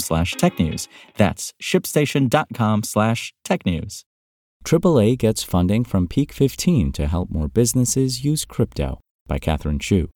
slash technews. That's shipstation.com slash technews. Triple-A gets funding from Peak XV to help more businesses use crypto by Catherine Shu.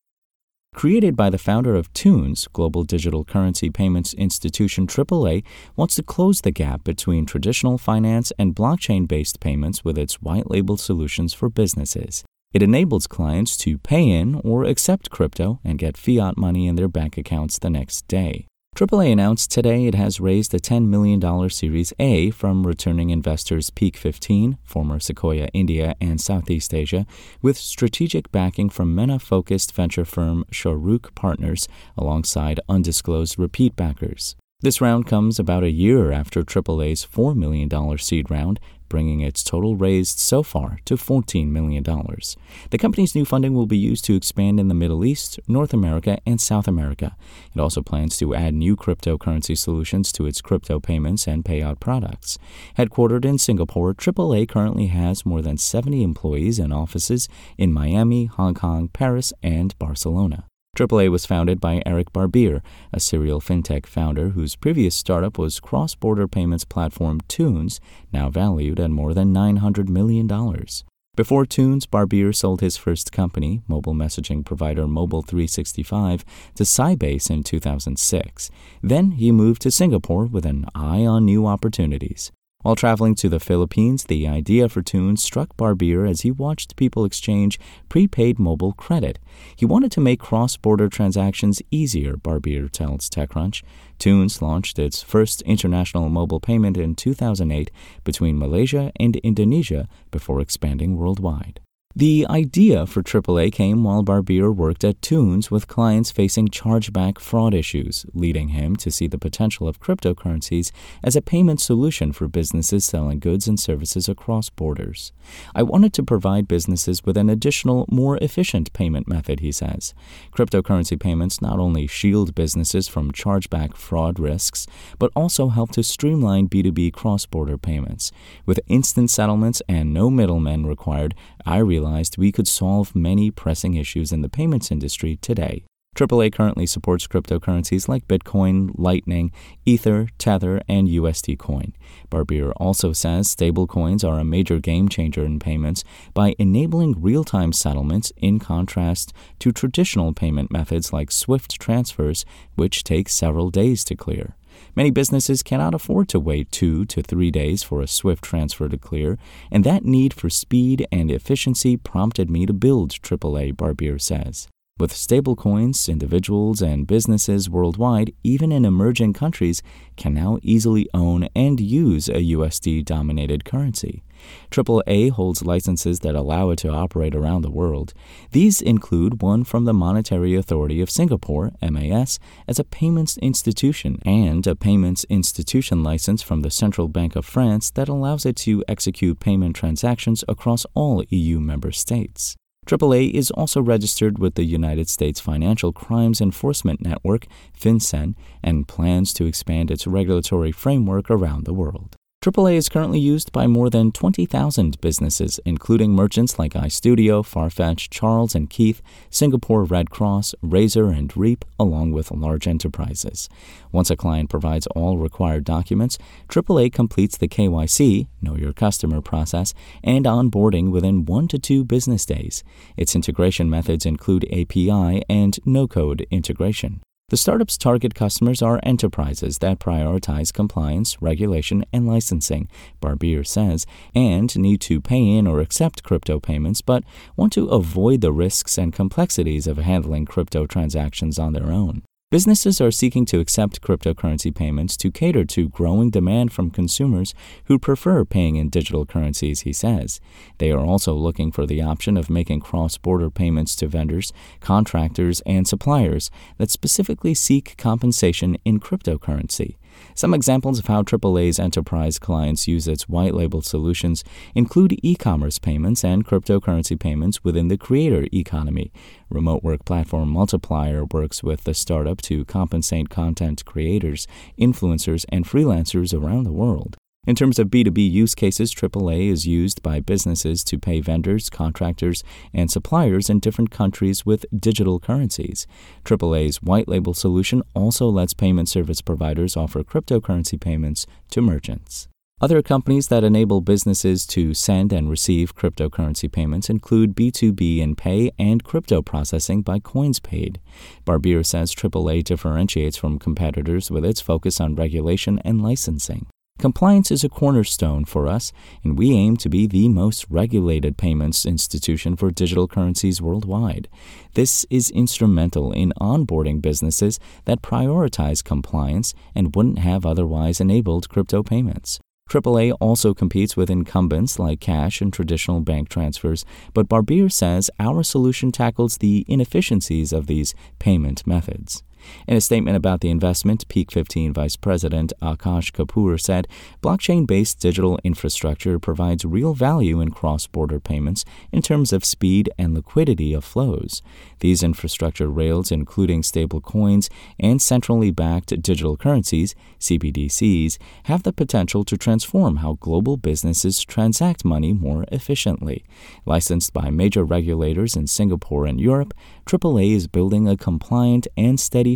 Created by the founder of Thunes, global digital currency payments institution Triple-A wants to close the gap between traditional finance and blockchain based payments with its white label solutions for businesses. It enables clients to pay in or accept crypto and get fiat money in their bank accounts the next day. Triple-A announced today it has raised a $10 million Series A from returning investors Peak XV, former Sequoia India and Southeast Asia, with strategic backing from MENA focused venture firm Shorooq Partners alongside undisclosed repeat backers. This round comes about a year after Triple-A's $4 million seed round, bringing its total raised so far to $14 million. The company's new funding will be used to expand in the Middle East, North America, and South America. It also plans to add new cryptocurrency solutions to its crypto payments and payout products. Headquartered in Singapore, Triple-A currently has more than 70 employees and offices in Miami, Hong Kong, Paris, and Barcelona. Triple-A was founded by Eric Barbier, a serial fintech founder whose previous startup was cross border payments platform Thunes, now valued at more than $900 million. Before Thunes, Barbier sold his first company, mobile messaging provider Mobile 365, to Sybase in 2006. Then he moved to Singapore with an eye on new opportunities. While traveling to the Philippines, the idea for Thunes struck Barbier as he watched people exchange prepaid mobile credit. He wanted to make cross border transactions easier, Barbier tells TechCrunch. Thunes launched its first international mobile payment in 2008 between Malaysia and Indonesia before expanding worldwide. The idea for Triple-A came while Barbier worked at Thunes with clients facing chargeback fraud issues, leading him to see the potential of cryptocurrencies as a payment solution for businesses selling goods and services across borders. I wanted to provide businesses with an additional, more efficient payment method, he says. Cryptocurrency payments not only shield businesses from chargeback fraud risks, but also help to streamline B2B cross border payments. With instant settlements and no middlemen required, I realized we could solve many pressing issues in the payments industry today. Triple-A currently supports cryptocurrencies like Bitcoin, Lightning, Ether, Tether, and USD Coin. Barbier also says stablecoins are a major game changer in payments by enabling real time settlements in contrast to traditional payment methods like SWIFT transfers, which take several days to clear. Many businesses cannot afford to wait two to three days for a swift transfer to clear, and that need for speed and efficiency prompted me to build Triple-A, Barbier says. With stablecoins, individuals and businesses worldwide, even in emerging countries, can now easily own and use a USD dominated currency. Triple-A holds licenses that allow it to operate around the world. These include one from the Monetary Authority of Singapore, MAS, as a payments institution, and a payments institution license from the Central Bank of France that allows it to execute payment transactions across all EU member states. Triple-A is also registered with the United States Financial Crimes Enforcement Network, FinCEN, and plans to expand its regulatory framework around the world. Triple-A is currently used by more than 20,000 businesses, including merchants like iStudio, Farfetch, Charles and Keith, Singapore Red Cross, Razer and Reap, along with large enterprises. Once a client provides all required documents, Triple-A completes the KYC, Know Your Customer process, and onboarding within one to two business days. Its integration methods include API and no code integration. The startup's target customers are enterprises that prioritize compliance, regulation, and licensing, Barbier says, and need to pay in or accept crypto payments but want to avoid the risks and complexities of handling crypto transactions on their own. Businesses are seeking to accept cryptocurrency payments to cater to growing demand from consumers who prefer paying in digital currencies, he says. They are also looking for the option of making cross border payments to vendors, contractors, and suppliers that specifically seek compensation in cryptocurrency. Some examples of how Triple-A's enterprise clients use its white label solutions include e commerce payments and cryptocurrency payments within the creator economy. Remote work platform Multiplier works with the startup to compensate content creators, influencers, and freelancers around the world. In terms of B2B use cases, Triple-A is used by businesses to pay vendors, contractors, and suppliers in different countries with digital currencies. Triple-A's white label solution also lets payment service providers offer cryptocurrency payments to merchants. Other companies that enable businesses to send and receive cryptocurrency payments include B2BinPay and crypto processing by CoinsPaid. Barbier says Triple-A differentiates from competitors with its focus on regulation and licensing. Compliance is a cornerstone for us, and we aim to be the most regulated payments institution for digital currencies worldwide. This is instrumental in onboarding businesses that prioritize compliance and wouldn't have otherwise enabled crypto payments. Triple-A also competes with incumbents like cash and traditional bank transfers, but Barbier says our solution tackles the inefficiencies of these payment methods. In a statement about the investment, Peak XV Vice President Akash Kapoor said blockchain based digital infrastructure provides real value in cross border payments in terms of speed and liquidity of flows. These infrastructure rails, including stable coins and centrally backed digital currencies, CBDCs, have the potential to transform how global businesses transact money more efficiently. Licensed by major regulators in Singapore and Europe, Triple-A is building a compliant and steady